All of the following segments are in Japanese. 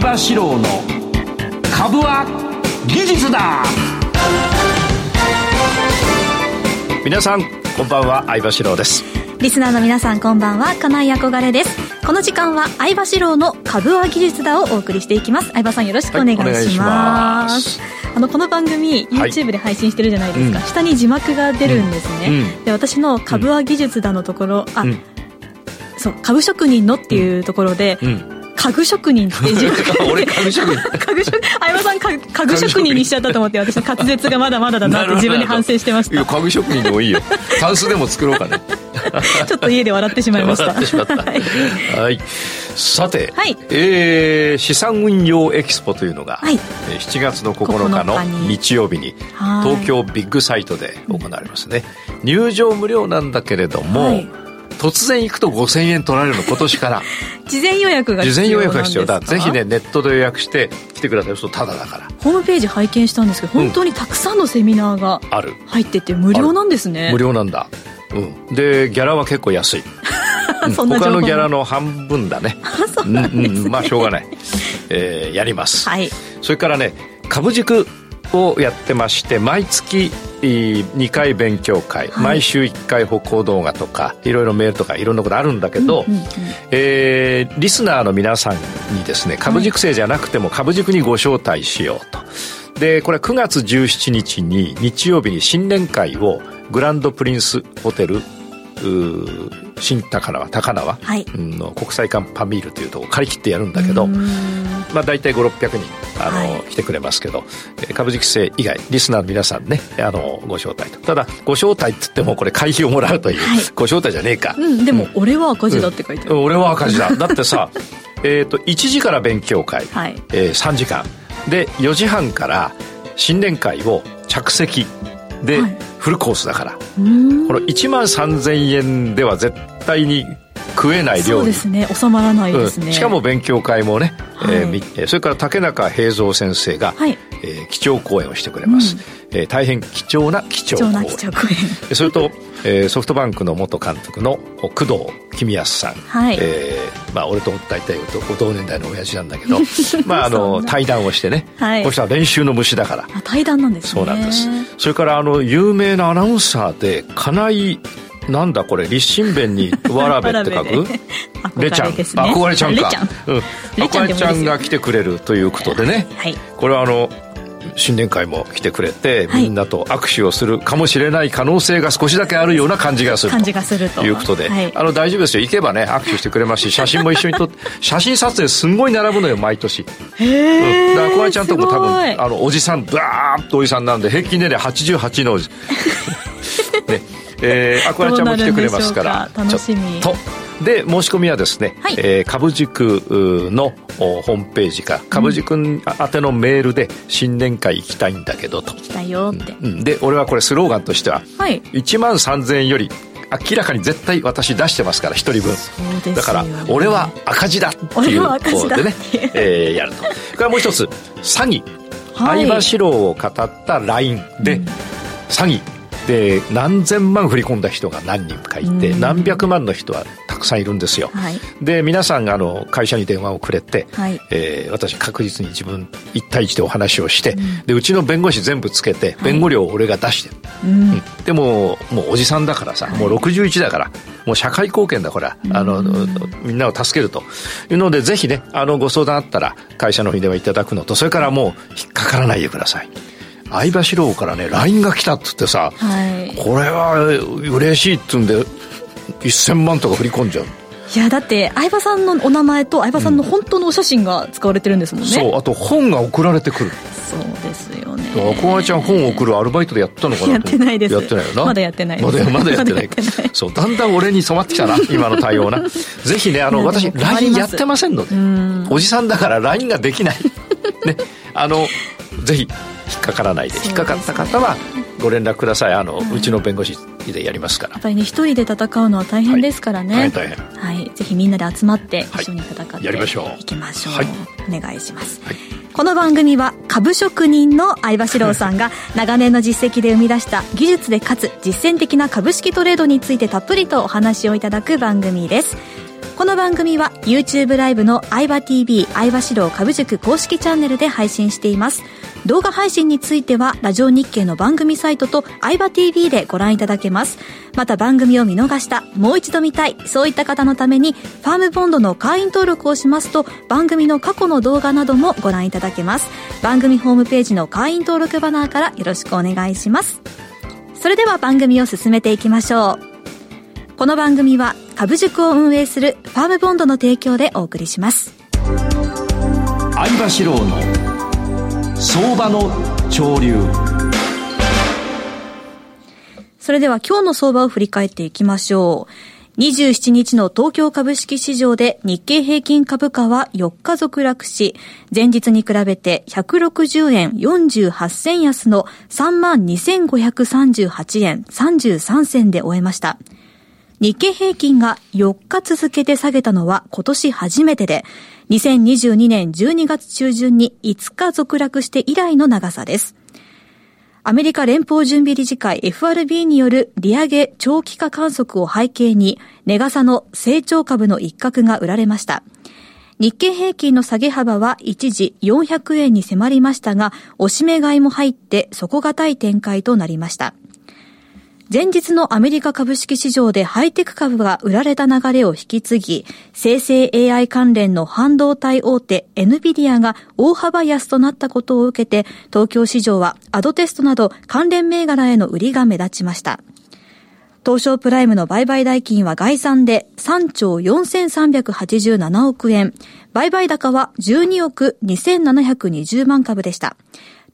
相場志郎の株は技術だ。皆さんこんばんは相場志郎です。リスナーの皆さんこんばんは金井憧れです。この時間は相場志郎の株は技術だをお送りしていきます。相場さんよろしくお願いします,、はい、します。あのこの番組 YouTube で配信してるじゃないですか、はい、下に字幕が出るんですね、うん、で私の株は技術だのところ、あ、うん、そう株職人のっていうところで、うん家具職人って俺家具職人。家具職相葉さん家具職人にしちゃったと思って私の滑舌がまだまだだなって自分で反省してました。いや家具職人でもいいよ。タンスでも作ろうかね。ちょっと家で笑ってしまいました。笑ってしまった。はい、さて、はい、えー、資産運用エキスポというのが、はい、7月の9日の日曜日に東京ビッグサイトで行われますね。入場無料なんだけれども、はい突然行くと5000円取られるの今年から。事前予約が事前予約が必要だ。ぜひねネットで予約して来てください。そうただだから。ホームページ拝見したんですけど本当にたくさんのセミナーがある。入ってて無料なんですね。無料なんだ。うん。でギャラは結構安い。他のギャラの半分だね。うん、うん、まあしょうがない、えー、やります、はい、それからね株軸をやってまして毎月2回勉強会、はい、毎週1回歩行動画とかいろいろメールとかいろんなことあるんだけど、うんうんうん、えー、リスナーの皆さんにですね株軸生じゃなくても株軸にご招待しようと。でこれ9月17日に日曜日に新年会をグランドプリンスホテル新高輪高輪、はい、の国際館パミールというとこ借り切ってやるんだけどまあ大体5600人あの、はい、来てくれますけど株式生以外リスナーの皆さんねあのご招待と。ただご招待っつってもこれ会費をもらうという、はい、ご招待じゃねえか、うん、でも、俺は赤字だって書いてある、うん、俺は赤字だ。だってさ えと1時から勉強会、はい。えー、3時間。で4時半から新年会を着席で、フルコースだから。この1万3000円では絶対に食えない量そうですね。収まらないですね、うん、しかも勉強会もね、はい、えー、それから竹中平蔵先生が、はい。えー、基調講演をしてくれます、うん、えー、大変貴重な基調講演。それと、えー、ソフトバンクの元監督の工藤公康さん、はい。えーまあ、俺と大体同年代の親父なんだけど まああの対談をしてね、はい、こうした練習の虫だから。対談なんですね。そうなんです。それからあの有名なアナウンサーで金井なんだこれ立身弁にわらべって書く？レちゃん憧れちゃんか。憧れちゃんが来てくれるということでね、はい、これはあの新年会も来てくれて、みんなと握手をするかもしれない可能性が少しだけあるような感じがする感じがすると。いうことで、はい、あの大丈夫ですよ。行けばね握手してくれますし写真も一緒に撮って写真撮影すんごい並ぶのよ毎年。へえ、うん、だから小林ちゃんとも多分あのおじさんバーッとおじさんなんで平均年齢88のねえー、アクアちゃんも来てくれますから楽しみ。と。で申し込みはですね、はい、えー、株塾のホームページか株塾宛てのメールで新年会行きたいんだけどと。行きたいよって、うん、で俺はこれスローガンとしては、はい、1万3000円より明らかに絶対私出してますから一人分。だから俺は赤字だっていうこでね、えー、やると。それからもう一つ詐欺、はい、相場志郎を語った LINE で、うん、詐欺で何千万振り込んだ人が何人かいて、何百万の人はたくさんいるんですよ、はい、で皆さんがあの会社に電話をくれて、はい、えー、私確実に自分1対1でお話をして、うん、でうちの弁護士全部つけて弁護料を俺が出して、はい、うん、でももうおじさんだからさ、もう61だからもう社会貢献だこれあの、みんなを助けると。いうのでぜひねあのご相談あったら会社の方に電話いただくのとそれからもう引っかからないでください相場志郎からね LINE が来たっつってさ、はい、これは嬉しいっつうんで1000万とか振り込んじゃういやだって相葉さんのお名前と相葉さんの本当のお写真が使われてるんですもんね、うん、そうあと本が送られてくる。そうですよね。憧れちゃん本を送るアルバイトでやったのかなやってないです。やってないよな。まだやってないまだまだやってない。そうだんだん俺に染まってきたな今の対応な。ぜひねあの私 LINE やってませんので。おじさんだから LINE ができない。ね。あのぜひ引っかからないで引っかかった方はご連絡ください。あの、うちの弁護士でやりますから。やっぱりね一人で戦うのは大変ですからね、はい、大変。はい。ぜひみんなで集まって一緒に戦って、やりましょう。いきましょう、はい、お願いします、はい。この番組は株職人の相場志郎さんが 長年の実績で生み出した技術でかつ実践的な株式トレードについてたっぷりとお話をいただく番組ですこの番組は YouTube ライブの相葉 TV 相葉志郎株塾公式チャンネルで配信しています。動画配信についてはラジオ日経の番組サイトと相葉 TV でご覧いただけます。また番組を見逃したもう一度見たいそういった方のためにファームボンドの会員登録をしますと番組の過去の動画などもご覧いただけます。番組ホームページの会員登録バナーからよろしくお願いします。それでは番組を進めていきましょう。この番組は株塾を運営するファームボンドの提供でお送りします。相場志郎の相場の潮流。それでは今日の相場を振り返っていきましょう。27日の東京株式市場で日経平均株価は4日続落し、前日に比べて160円48銭安の32,538円33銭で終えました。日経平均が4日続けて下げたのは今年初めてで、2022年12月中旬に5日続落して以来の長さです。アメリカ連邦準備理事会 FRB による利上げ長期化観測を背景に、値傘の成長株の一角が売られました。日経平均の下げ幅は一時400円に迫りましたが、押し目買いも入って底堅い展開となりました。前日のアメリカ株式市場でハイテク株が売られた流れを引き継ぎ、生成 AI 関連の半導体大手 NVIDIA が大幅安となったことを受けて、東京市場はアドテストなど関連銘柄への売りが目立ちました。東証プライムの売買代金は概算で3兆4387億円。売買高は12億2720万株でした。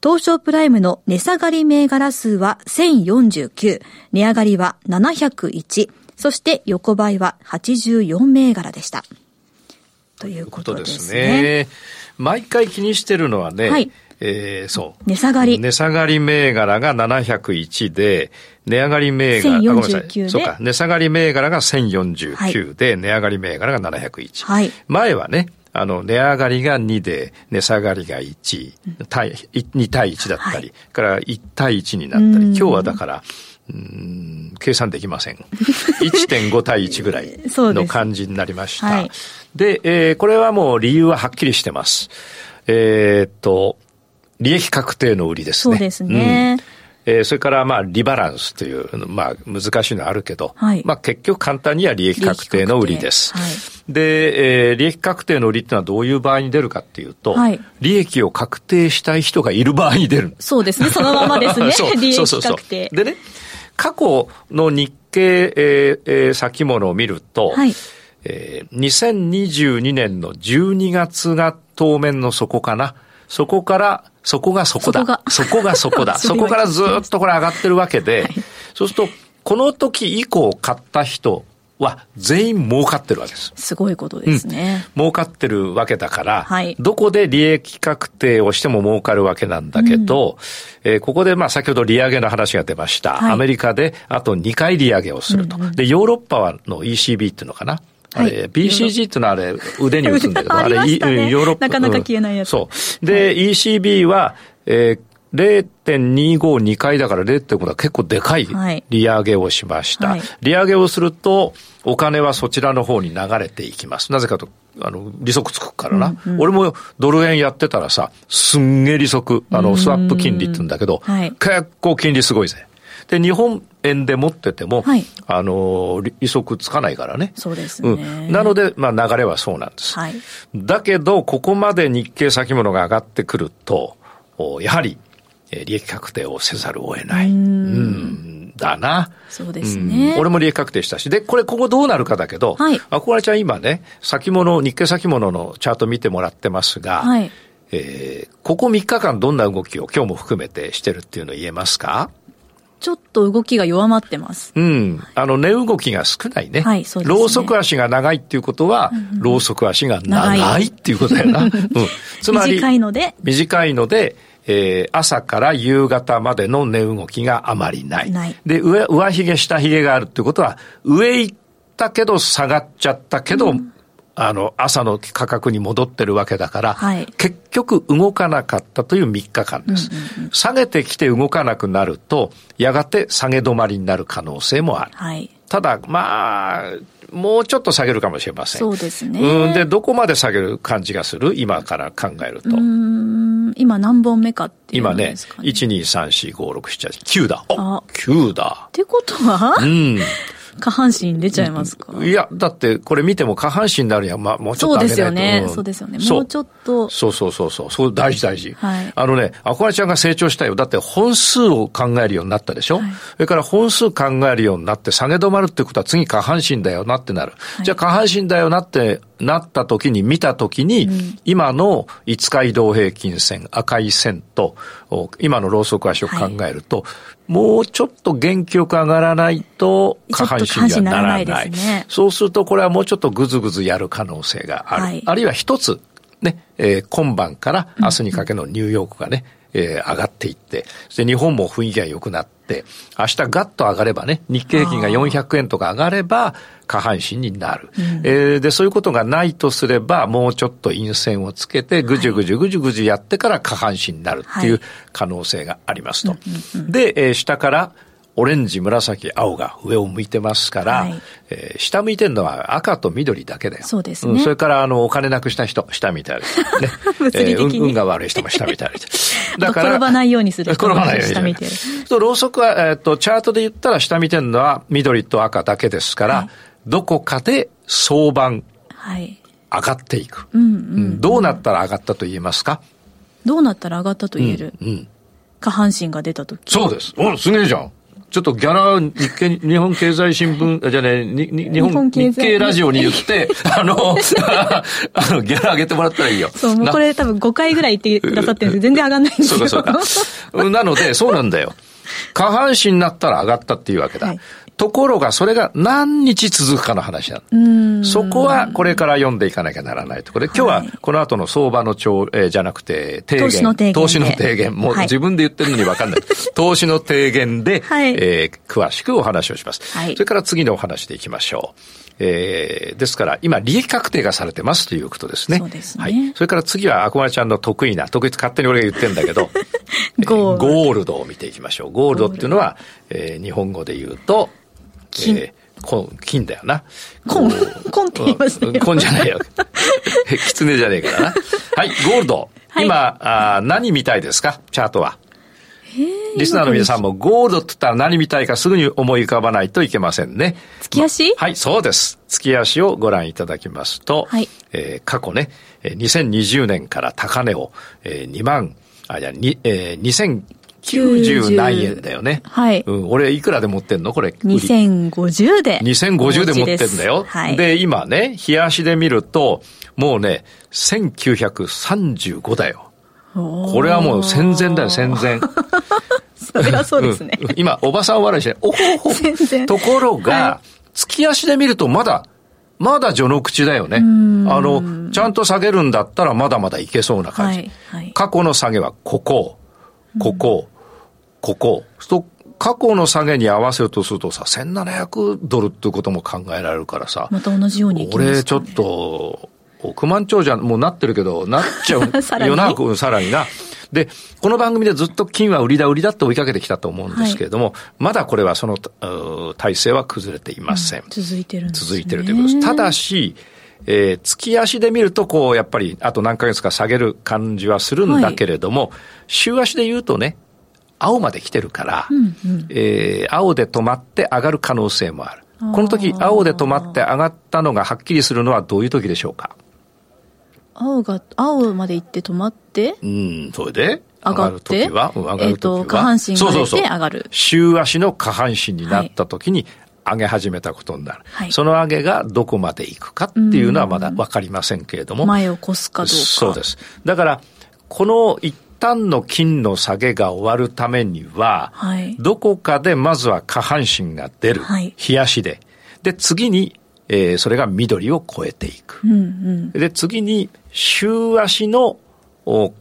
東証プライムの値下がり銘柄数は1049、値上がりは701、そして横ばいは84銘柄でした。ということですね。毎回気にしてるのはね、はい、えー、そう。値下がり。値下がり銘柄が701で、値上がり銘柄、ごめんなさい。そうか。値下がり銘柄が1049で、はい、値上がり銘柄が701。はい。前はね、あの、値上がりが2で、値下がりが1、対2対1だったり、はい、から1対1になったり、今日はだから、うん計算できません。1.5対1ぐらいの感じになりました。はい、で、えー、これはもう理由ははっきりしてます。えー、っと、利益確定の売りですね。そうですね。うんえー、それからまあリバランスという、まあ難しいのあるけど、はい、まあ結局簡単には利益確定の売りです。はい、で、えー、利益確定の売りっていうのはどういう場合に出るかっていうと、はい、利益を確定したい人がいる場合に出る。そうですね、そのままですね。利益確定。そうそうそう。でね、過去の日経、えーえー、先物を見ると、はい。えー、2022年の12月が当面の底かな。そこからそこがそこだ。そこがそこだ。そこからずっとこれ上がってるわけで、はい、そうすると、この時以降買った人は全員儲かってるわけです。すごいことですね。うん、儲かってるわけだから、はい、どこで利益確定をしても儲かるわけなんだけど、うん、えー、ここでまあ先ほど利上げの話が出ました。はい、アメリカであと2回利上げをすると。うんうん、で、ヨーロッパはの ECB っていうのかな。あれ、はい、BCG ってのはあれ、腕に打つんだけど、あれ、ヨーロッパ。なかなか消えないやつ。そう。で、はい、ECB は、えー、0.252回だから0.5は結構でかい利上げをしました。はい、利上げをすると、お金はそちらの方に流れていきます。なぜかと、あの、利息つくからな。うんうん、俺もドル円やってたらさ、すんげえ利息、あの、スワップ金利って言うんだけど、はい、結構金利すごいぜ。で、日本円で持ってても、はい、あの、利息つかないからね。そうですね。うん、なので、まあ流れはそうなんです。はい、だけど、ここまで日経先物が上がってくると、やはり、利益確定をせざるを得ない。うん、だな。そうですね、うん、俺も利益確定したし。で、これ、ここどうなるかだけど、はい、あこらちゃん今ね、先物、日経先物のチャート見てもらってますが、はい、えー、ここ3日間どんな動きを今日も含めてしてるっていうの言えますか？ちょっと動きが弱まってます。うん。あの、値動きが少ないね。はい、そうですね。ローソク足が長いっていうことは、うんうん、ローソク足が長いっていうことだよな。うん。つまり、短いので。短いので、えー、朝から夕方までの値動きがあまりない。ない。で、上、上髭、下髭があるっていうことは、上行ったけど下がっちゃったけど、うんあの、朝の価格に戻ってるわけだから、はい、結局動かなかったという3日間です、うんうんうん。下げてきて動かなくなると、やがて下げ止まりになる可能性もある。はい、ただ、まあ、もうちょっと下げるかもしれません。そうですね。うん、で、どこまで下げる感じがする？今から考えると。今何本目かっていう、ね、今ね、1、2、3、4、5、6、7、8、9だ。あ、9だ。ってことは？うん。下半身出ちゃいますか？いや、だってこれ見ても下半身になるには、まあ、もうちょっとそうですよね。そうですよね。もうちょっと。そうそうそうそう。そう大事大事。はい。あのね、アコラちゃんが成長したよ。だって本数を考えるようになったでしょ、はい、それから本数考えるようになって下げ止まるってことは次下半身だよなってなる。はい、じゃあ下半身だよなってなった時に、見た時に、うん、今の5日移動平均線、赤い線と、今のローソク足を考えると、はい、もうちょっと元気よく上がらないと、下半身にはならない。ないね、そうすると、これはもうちょっとぐずぐずやる可能性がある。はい、あるいは一つ、ね、えー、今晩から明日にかけのニューヨークがね、えー、上がっていって、そして日本も雰囲気が良くなって、明日ガッと上がればね、日経平均が400円とか上がれば、下半身になる、うん、えー、で、そういうことがないとすれば、もうちょっと陰線をつけて、ぐじゅぐじゅぐじゅぐじゅやってから下半身になるっていう可能性がありますと。で、えー、下から、オレンジ、紫、青が上を向いてますから、はい、えー、下向いてるのは赤と緑だけだよ。そうですね。うん、それから、あの、お金なくした人、下見てある。ね。物理的に、えー、運が悪い人も下見て ある。だから。転ばないようにする 転ばないように下見てる。と、ろうそくは、えっ、ー、と、チャートで言ったら下見てるのは緑と赤だけですから、はい、どこかで相場、はい。上がっていく、うんうんうん。どうなったら上がったと言えますか？どうなったら上がったと言える、うん、うん、下半身が出たとき。そうです。お、すげえじゃん。ちょっとギャラ、日経、日本経済新聞、じゃね、日本、日経ラジオに言って、あの、あの、ギャラ上げてもらったらいいよ。そう、もうこれ多分5回ぐらい言ってくださってるんです全然上がんないんですよ。そうか、そうか。なので、そうなんだよ。下半身になったら上がったっていうわけだ。はい、ところが、それが何日続くかの話なの。そこはこれから読んでいかなきゃならないところで、今日はこの後の相場の調、えー、じゃなくて、提言。投資の提言。投資の提言。もう自分で言ってるのに分かんない。投資の提言で、はい、えー、詳しくお話をします。はい、それから次のお話でいきましょう。えー、ですから、今、利益確定がされてますということですね。そうですね。はい。それから次は、あこまちゃんの得意な、得意勝手に俺が言ってんだけど、ゴールドを見ていきましょう。ゴールドっていうのは、えー、日本語で言うと、金。えー、金だよな。金、金って言いましたよ。金じゃないよ。狐じゃねえからな。はい、ゴールド。はい、今あ、何見たいですか？チャートは。リスナーの皆さんもゴールドって言ったら何見たいかすぐに思い浮かばないといけませんね。月足、ま、はい、そうです。月足をご覧いただきますと、はい、えー、過去ね、2020年から高値を、えー、2万、あ、じゃに、えー、90何円だよね。はい。うん、俺いくらで持ってんの？これ。2050で。2050で持ってんだよ。はい。で、今ね、冷やしで見ると、もうね、1935だよ。これはもう戦前だよ、戦前。それはそうですね。うん、今、おばさん笑いして、おほほ。ところが、はい、月足で見るとまだ、まだ序の口だよね。あの、ちゃんと下げるんだったらまだまだいけそうな感じ。はいはい、過去の下げはここ、ここ、ここ。と過去の下げに合わせるとするとさ、1700ドルっていうことも考えられるからさ。また同じように、ね、俺ちょっと、億万長者もうなってるけど、なっちゃう よな、さらにな。で、この番組でずっと金は売りだ売りだって追いかけてきたと思うんですけれども、はい、まだこれはその体制は崩れていません。うん、続いてるんです、ね、続いてるということです。ただし、えー、月足で見ると、こう、やっぱり、あと何ヶ月か下げる感じはするんだけれども、はい、週足で言うとね、青まで来てるから、うんうん、えー、青で止まって上がる可能性もある。この時、青で止まって上がったのがはっきりするのはどういう時でしょうか？青が、青まで行って止まってうん、それで？上がる時は、上がる時は？えっ、ー、と、下半身が出て上がる。週足の下半身になった時に、上げ始めたことになる、はい、その上げがどこまで行くかっていうのはまだ分かりませんけれども。前を越すかどうか。そうです。だから、この一旦の金の下げが終わるためには、はい、どこかでまずは下半身が出る。はい、冷やしで。で、次にえー、それが緑を超えていく。うんうん、で、次に、週足の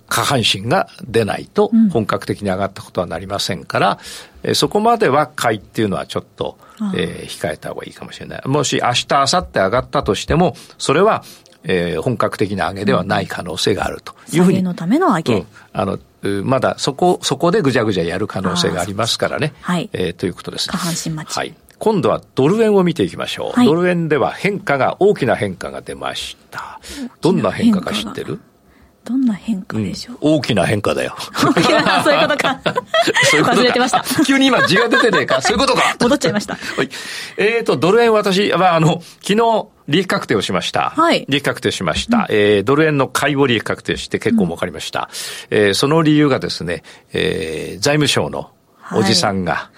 下半身が出ないと本格的に上がったことはなりませんから、うん、そこまでは買いっていうのはちょっと、えー、控えた方がいいかもしれない。もし明日、明後日上がったとしても、それは、えー、本格的な上げではない可能性があるというふうに。のための上げ。うん、あの、まだそこ、そこでぐじゃぐじゃやる可能性がありますからね。はい。えー、ということです。下半身待ち。はい。今度はドル円を見ていきましょう。はい、ドル円では変化が、大きな変化が出ました。どんな変化か知ってる？どんな変化でしょう、うん、大きな変化だよ。大きな、そういうことか。そういうこと忘れてました。急に今字が出てねえか。そういうことか。戻っちゃいました。はい。えっ、ー、と、ドル円私、まあ、あの、昨日、利益確定をしました。はい。利益確定しました。うん、えー、ドル円の買いを利益確定して結構儲かりました。うん、えー、その理由がですね、えー、財務省のおじさんが、はい、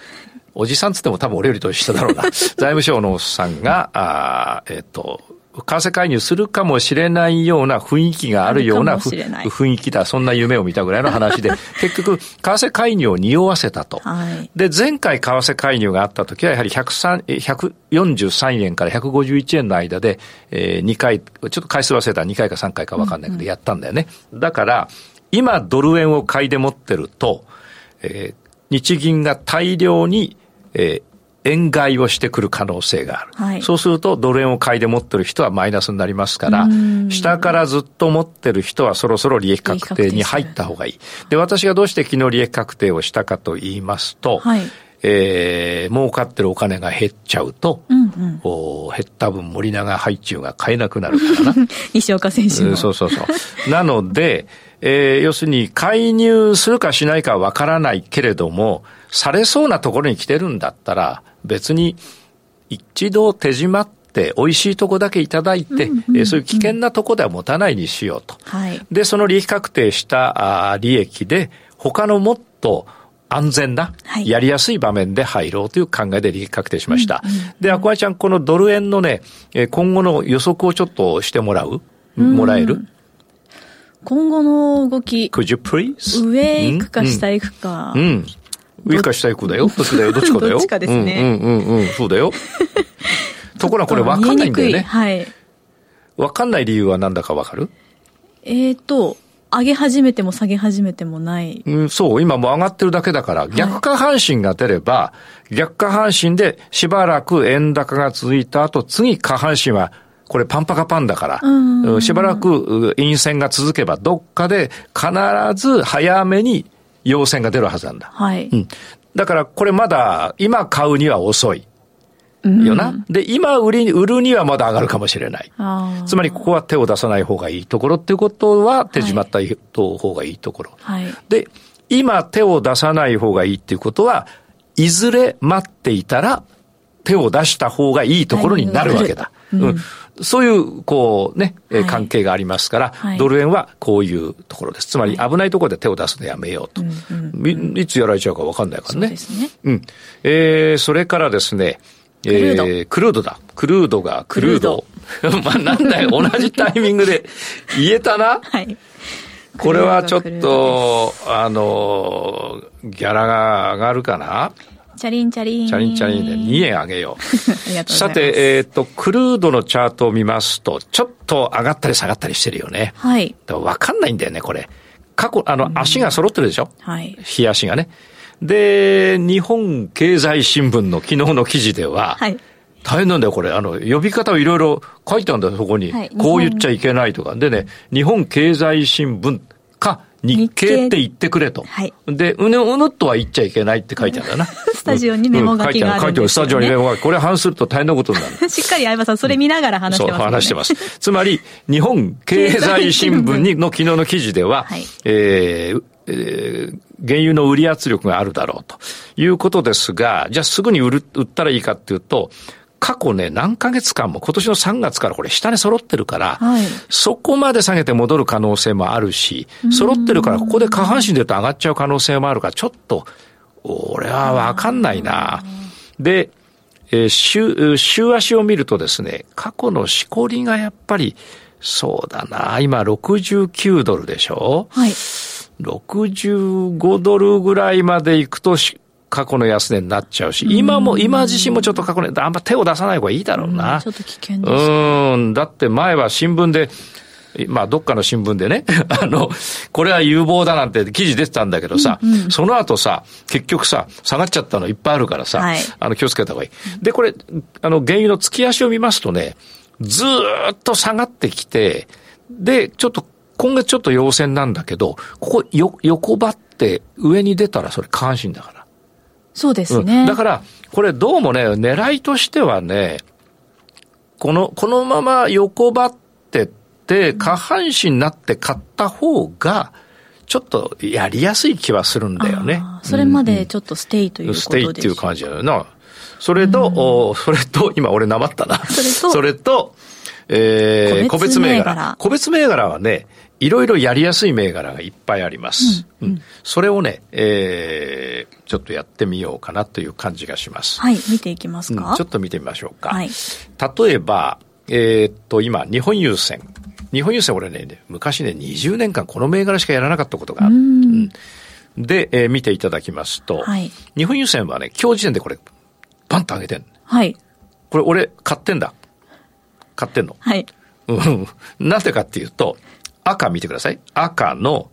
おじさんつっても多分俺よりと一緒だろうな。財務省のおっさんが、あえっ、ー、と、為替介入するかもしれないような雰囲気があるような雰囲気だ、そんな夢を見たぐらいの話で、結局、為替介入を匂わせたと。はい、で、前回為替介入があった時は、やはり143円から151円の間で、えー、2回、ちょっと回数忘れた。ら2回か3回か分かんないけど、やったんだよね。うんうん、だから、今ドル円を買いで持ってると、えー、日銀が大量に、えー、円買いをしてくる可能性がある。はい、そうするとドル円を買いで持ってる人はマイナスになりますから、下からずっと持ってる人はそろそろ利益確定に入った方がいい。で、私がどうして昨日利益確定をしたかと言いますと、はいえー、儲かってるお金が減っちゃうと、うんうん、お減った分森永配中が買えなくなるからな。西岡選手も、うん。そうそうそう。なので、えー、要するに介入するかしないかはわからないけれども、されそうなところに来てるんだったら、別に一度手締まって、美味しいとこだけいただいて、うんうんうん、そういう危険なとこでは持たないにしようと。はい、で、その利益確定したあ利益で、他のもっと安全な、はい、やりやすい場面で入ろうという考えで利益確定しました。うんうん、で、アクアちゃん、このドル円のね、今後の予測をちょっとしてもらう？もらえる？今後の動き。Could you please? 上行くか下行くか。うん、うん上か下行くだよ。どっちだよ。どっちかだよ。どっちかですね。うんうんうんうん。そうだよ。ところがこれ分かんないんだよね。はい。分かんない理由は何だか分かる？えっ、と、上げ始めても下げ始めてもない。うん、そう、今も上がってるだけだから、逆下半身が出れば、はい、逆下半身でしばらく円高が続いた後、次下半身は、これパンパカパンだから、しばらく陰線が続けば、どっかで必ず早めに陽線が出るはずなんだ。はい。うん。だからこれまだ今買うには遅い。よな。で、今売り、売るにはまだ上がるかもしれない。つまり、ここは手を出さない方がいいところっていうことは、手締まった方がいいところ。はい、で、今手を出さない方がいいっていうことは、いずれ待っていたら、手を出した方がいいところになるわけだ。うん、そういう、こうね、はい、関係がありますから、はい、ドル円はこういうところです。つまり危ないところで手を出すのやめようと。いつやられちゃうか分かんないからね。そうですね。うん。えー、それからですね、えー、クルードだ。クルードが、クルード。まあなんだよ、同じタイミングで言えたな。はい。これはちょっと、あの、ギャラが上がるかなチャリンチャリン。チャリンチャリンで2円上げよう。さて、えっ、ー、と、クルードのチャートを見ますと、ちょっと上がったり下がったりしてるよね。はい。わかんないんだよね、これ。過去、あの、足が揃ってるでしょ？はい。日足がね。で、日本経済新聞の昨日の記事では、はい。大変なんだよ、これ。あの、呼び方をいろいろ書いてあるんだよ、そこに。はい、こう言っちゃいけないとか。でね、日本経済新聞か、日経って言ってくれと。はい。で、うぬうぬっとは言っちゃいけないって書いてあるんだな。スタジオにメモ書きがあるんですよ、ね、書いてある。スタジオにメモ書き。これ反すると大変なことになる。しっかり相葉さん、それ見ながら話してます、ね、そう、話してます。つまり、日本経済新聞にの昨日の記事では、はい、えー、えー、原油の売り圧力があるだろうということですが、じゃあすぐに売る、売ったらいいかっていうと、過去ね、何ヶ月間も、今年の3月からこれ下に揃ってるから、はい、そこまで下げて戻る可能性もあるし、揃ってるからここで下半身で言うと上がっちゃう可能性もあるから、ちょっと、俺はわかんないな。で、えー、週、週足を見るとですね、過去のしこりがやっぱり、そうだな、今69ドルでしょ？はい。65ドルぐらいまで行くと過去の安値になっちゃうし、今も、今自身もちょっと過去に、あんま手を出さない方がいいだろうな。ちょっと危険です。うん。だって前は新聞で、まあ、どっかの新聞でね、あの、これは有望だなんて記事出てたんだけどさ、うんうん、その後さ、結局さ、下がっちゃったのいっぱいあるからさ、はい、あの、気をつけた方がいい。で、これ、あの、原油の月足を見ますとね、ずっと下がってきて、で、ちょっと、今月ちょっと陽線なんだけど、ここよ、横ばって上に出たらそれ下半身だから。そうですね。うん、だから、これどうもね、狙いとしてはね、この、このまま横ばってって、下半身になって買った方が、ちょっとやりやすい気はするんだよね。それまでちょっとステイということで、ステイっていう感じだよな。それと、うん、それと、今俺なまったな。それと、それと、えー、個別銘柄。個別銘柄はね、いろいろやりやすい銘柄がいっぱいあります。うん、うん、それをね、えー、ちょっとやってみようかなという感じがします。はい、見ていきますか、うん、ちょっと見てみましょうか。はい、例えば、えー、っと、今、日本郵船。日本郵船俺ね、昔ね、20年間この銘柄しかやらなかったことがある。うん、で、えー、見ていただきますと、はい、日本郵船はね、今日時点でこれ、バンと上げてんはい。これ俺買ってんだ。買ってんの。はい。うん。なぜかっていうと、赤見てください。赤の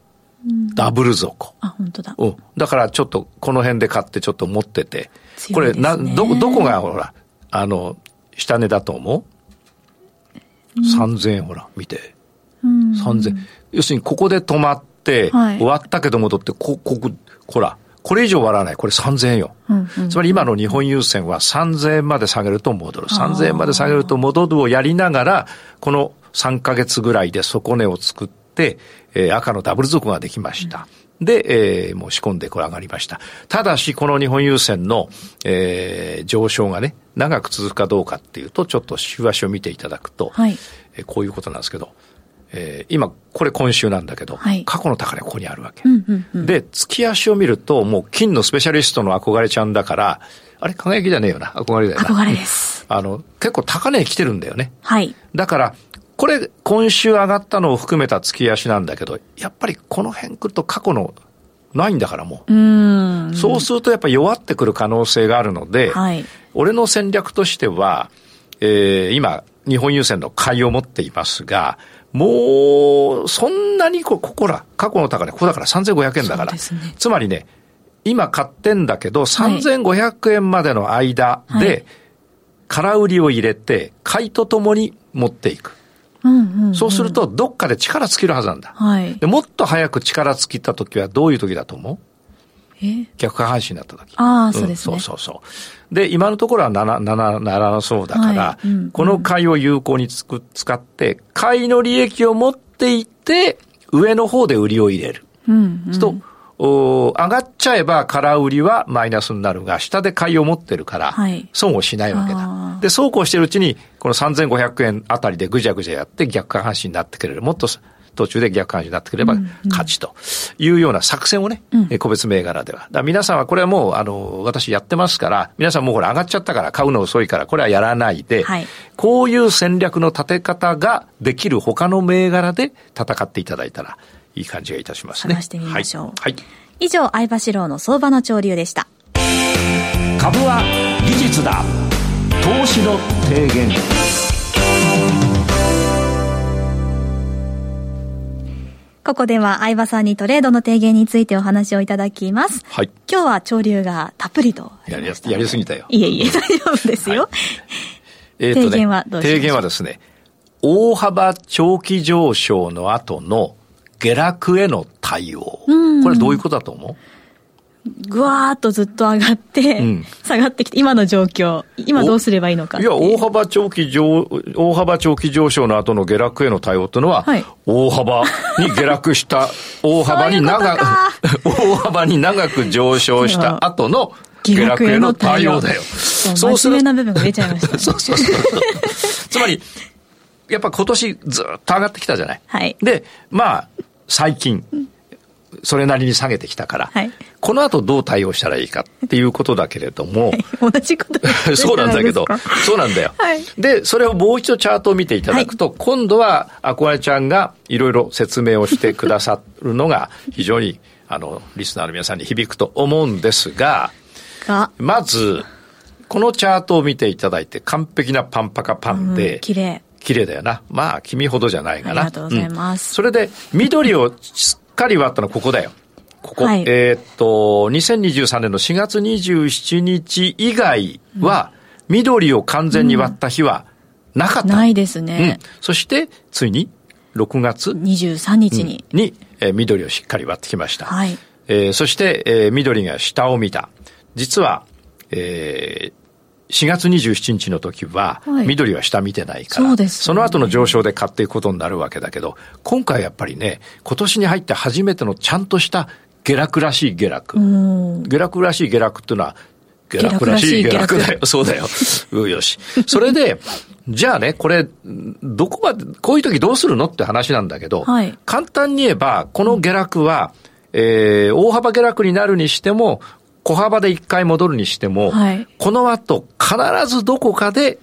ダブル底。あ、本当だ。うん。だからちょっとこの辺で買ってちょっと持ってて。これ、な、ど、どこがほら、あの、下値だと思う、うん、?3000 円ほら、見て。うん、3000要するにここで止まって、はい、終わったけど戻って、こ、ここ、ほら、これ以上割らない。これ3000円よ。うんうん、つまり今の日本郵船は3000円まで下げると戻る。3000円まで下げると戻るをやりながら、この3ヶ月ぐらいで底値を作って、えー、赤のダブル底ができました。うん、で、えー、もう仕込んでこれ上がりました。ただし、この日本郵船の、えー、上昇がね、長く続くかどうかっていうと、ちょっと週足を見ていただくと、はい、えー、こういうことなんですけど、えー、今、これ今週なんだけど、はい、過去の高値ここにあるわけ、うんうんうん。で、月足を見ると、もう金のスペシャリストの憧れちゃんだから、あれ輝きじゃねえよな。憧れだよな。憧れです。あの、結構高値来てるんだよね。はい。だから、これ、今週上がったのを含めた月足なんだけど、やっぱりこの辺来ると過去のないんだからもう。うそうするとやっぱ弱ってくる可能性があるので、はい、俺の戦略としては、えー、今、日本郵船の買いを持っていますが、もう、そんなにこ、ここら、過去の高値、ここだから3500円だから。ね、つまりね、今買ってんだけど、3500円までの間で、空売りを入れて、買いとともに持っていく。そうすると、どっかで力尽きるはずなんだ。はい、でもっと早く力尽きた時はどういう時だと思う？逆下半身になった時。ああ、そうですね、そうそうそう。で、今のところはなら、なら、ならそうだから、はいうんうん、この買いを有効につく使って、買いの利益を持っていって、上の方で売りを入れる。うんうん、上がっちゃえば空売りはマイナスになるが、下で買いを持ってるから、損をしないわけだ。で、そうこうしてるうちに、この3500円あたりでぐじゃぐじゃやって逆下半身になってくれる。もっと途中で逆感じになってくれば勝ちというような作戦をね、うん、個別銘柄では。だ皆さんはこれはもう、あの、私やってますから、皆さんもうこれ上がっちゃったから買うの遅いから、これはやらないで、はい、こういう戦略の立て方ができる他の銘柄で戦っていただいたら、いい感じがいたしますね。探してみましょう。はい。はい、以上、相場志郎の相場の潮流でした。株は技術だ。投資の提言。ここでは相葉さんにトレードの提言についてお話をいただきます。はい。今日は潮流がたっぷりとやりややりすぎたよ。いえいえ、大丈夫ですよ。はい、えー、ね、提言はどうし提言はですね、大幅長期上昇の後の下落への対応。これどういうことだと思う？ぐわーっとずっと上がって、下がってきて、今の状況、今どうすればいいのかいや、大幅長期上、大幅長期上昇の後の下落への対応というのは、はい、大幅に下落した、大幅に長く、大幅に長く上昇した後の下落への対応だよ。そう真面目な部分が出ちゃいました、ね、そうそうそう。つまり、やっぱ今年ずっと上がってきたじゃない。はい。で、まあ、最近、それなりに下げてきたから、はい、この後どう対応したらいいかっていうことだけれども、同じこと そうなんだけど、そうなんだよ、はい、で、それをもう一度チャートを見ていただくと、はい、今度はアコアちゃんがいろいろ説明をしてくださるのが 非常にあのリスナーの皆さんに響くと思うんですが、まず、このチャートを見ていただいて完璧なパンパカパンで、綺麗綺麗だよな。まあ、君ほどじゃないかな。ありがとうございます。うん、それで、緑をかり割ったのはここだよ。ここ。はい、えー、っと、2023年の4月27日以外は、緑を完全に割った日はなかった。うん、ないですね。うん。そして、ついに、6月23日に。に、えー、緑をしっかり割ってきました。はい。えー、そして、えー、緑が下を見た。実は、えー、4月27日の時は、緑は下見てないから、はいそね、その後の上昇で買っていくことになるわけだけど、今回やっぱりね、今年に入って初めてのちゃんとした下落らしい下落。下落らしい下落っていうのは、下落らしい下落だよ。そうだよ。うよし。それで、じゃあね、これ、どこまで、こういう時どうするのって話なんだけど、はい、簡単に言えば、この下落は、えー、大幅下落になるにしても、小幅で一回戻るにしても、はい、この後、必ずどこかで、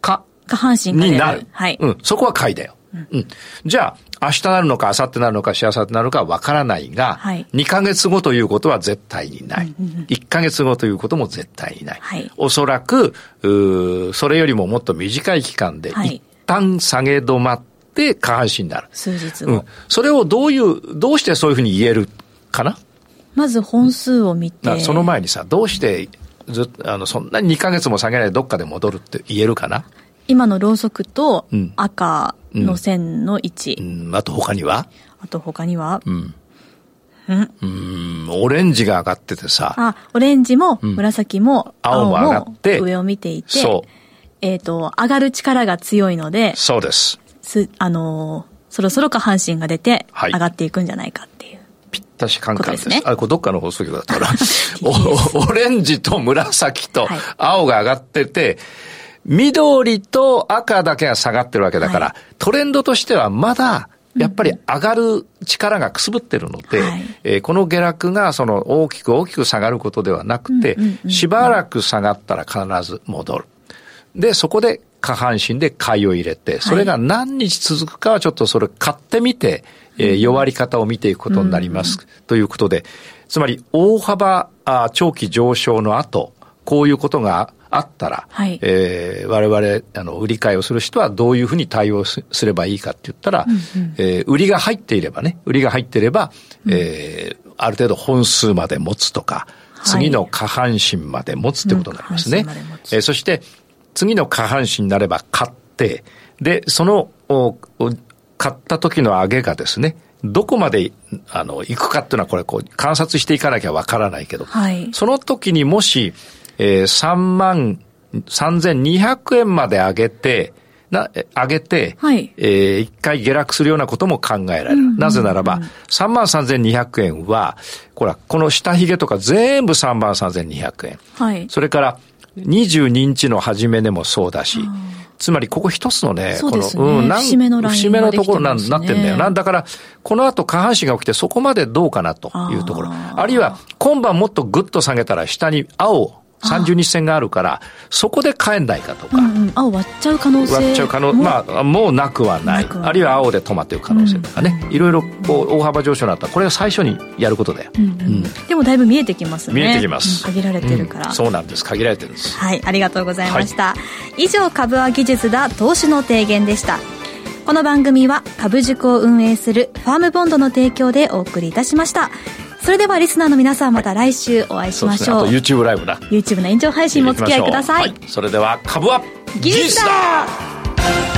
か、下半身になる。はい。うん、そこは買いだよ。うん。じゃあ、明日なるのか、明後日なるのか、しあさってなるのかわからないが、はい、2ヶ月後ということは絶対にない。うんうん、1ヶ月後ということも絶対にない。はい、おそらく、うそれよりももっと短い期間で、一旦下げ止まって下半身になる。数日後。うん。それをどういう、どうしてそういうふうに言えるかな？まず本数を見て。その前にさ、どうしてずあの、そんなに2ヶ月も下げないでどっかで戻るって言えるかな？今のろうそくと赤の線の位置。うん、あと他には？あと他には？うん。うん、オレンジが上がっててさ。あ、オレンジも紫も青も上がって、上を見ていて、そう。えっ、と、上がる力が強いので、そうです。す、あのー、そろそろ下半身が出て、上がっていくんじゃないかっていう。たしカンカンです。ですね、あれ、これどっかの放送局だったから オレンジと紫と青が上がってて、緑と赤だけが下がってるわけだから、はい、トレンドとしてはまだ、やっぱり上がる力がくすぶってるので、はい、えー、この下落がその大きく大きく下がることではなくて、しばらく下がったら必ず戻る。で、そこで下半身で買いを入れて、それが何日続くかはちょっとそれ買ってみて、えー、弱り方を見ていくことになります。ということで、つまり大幅あ長期上昇の後、こういうことがあったら、はい、えー、我々、あの、売り買いをする人はどういうふうに対応すればいいかって言ったら、うんうん、えー、売りが入っていればね、売りが入っていれば、うん、えー、ある程度本数まで持つとか、次の下半身まで持つってことになりますね。うん、えー、そして、次の下半身になれば買って、で、その、買った時の上げがですね、どこまで、あの、行くかっていうのはこれ、こう、観察していかなきゃわからないけど、はい、その時にもし、えー、3万3200円まで上げて、な、上げて、はい、えー、一回下落するようなことも考えられる。うんうんうん、なぜならば、3万3200円は、これは、この下髭とか全部3万3200円。はい。それから、22日の初めでもそうだし、つまりここ一つのね、この、うん、節目のライン節目のところななってんだよな。だから、この後下半身が起きてそこまでどうかなというところ。あるいは、今晩もっとグッと下げたら下に青、30日線があるから、そこで買えないかとか。うんうん、青割っちゃう可能性割っちゃう可能、まあ、もうなくはない。あるいは青で止まっている可能性とかね。うん、いろいろこう、大幅上昇になったら、これは最初にやることだよ。うん、うん、でもだいぶ見えてきますね。見えてきます。限られてるから、そうなんです。限られてるんです。はい、ありがとうございました。はい、以上、株は技術だ投資の提言でした。この番組は株塾を運営するファームボンドの提供でお送りいたしました。それではリスナーの皆さんまた来週お会いしましょう。うね、YouTube ライブだ。YouTube の延長配信もお付き合いください。はい、それでは株は技術だ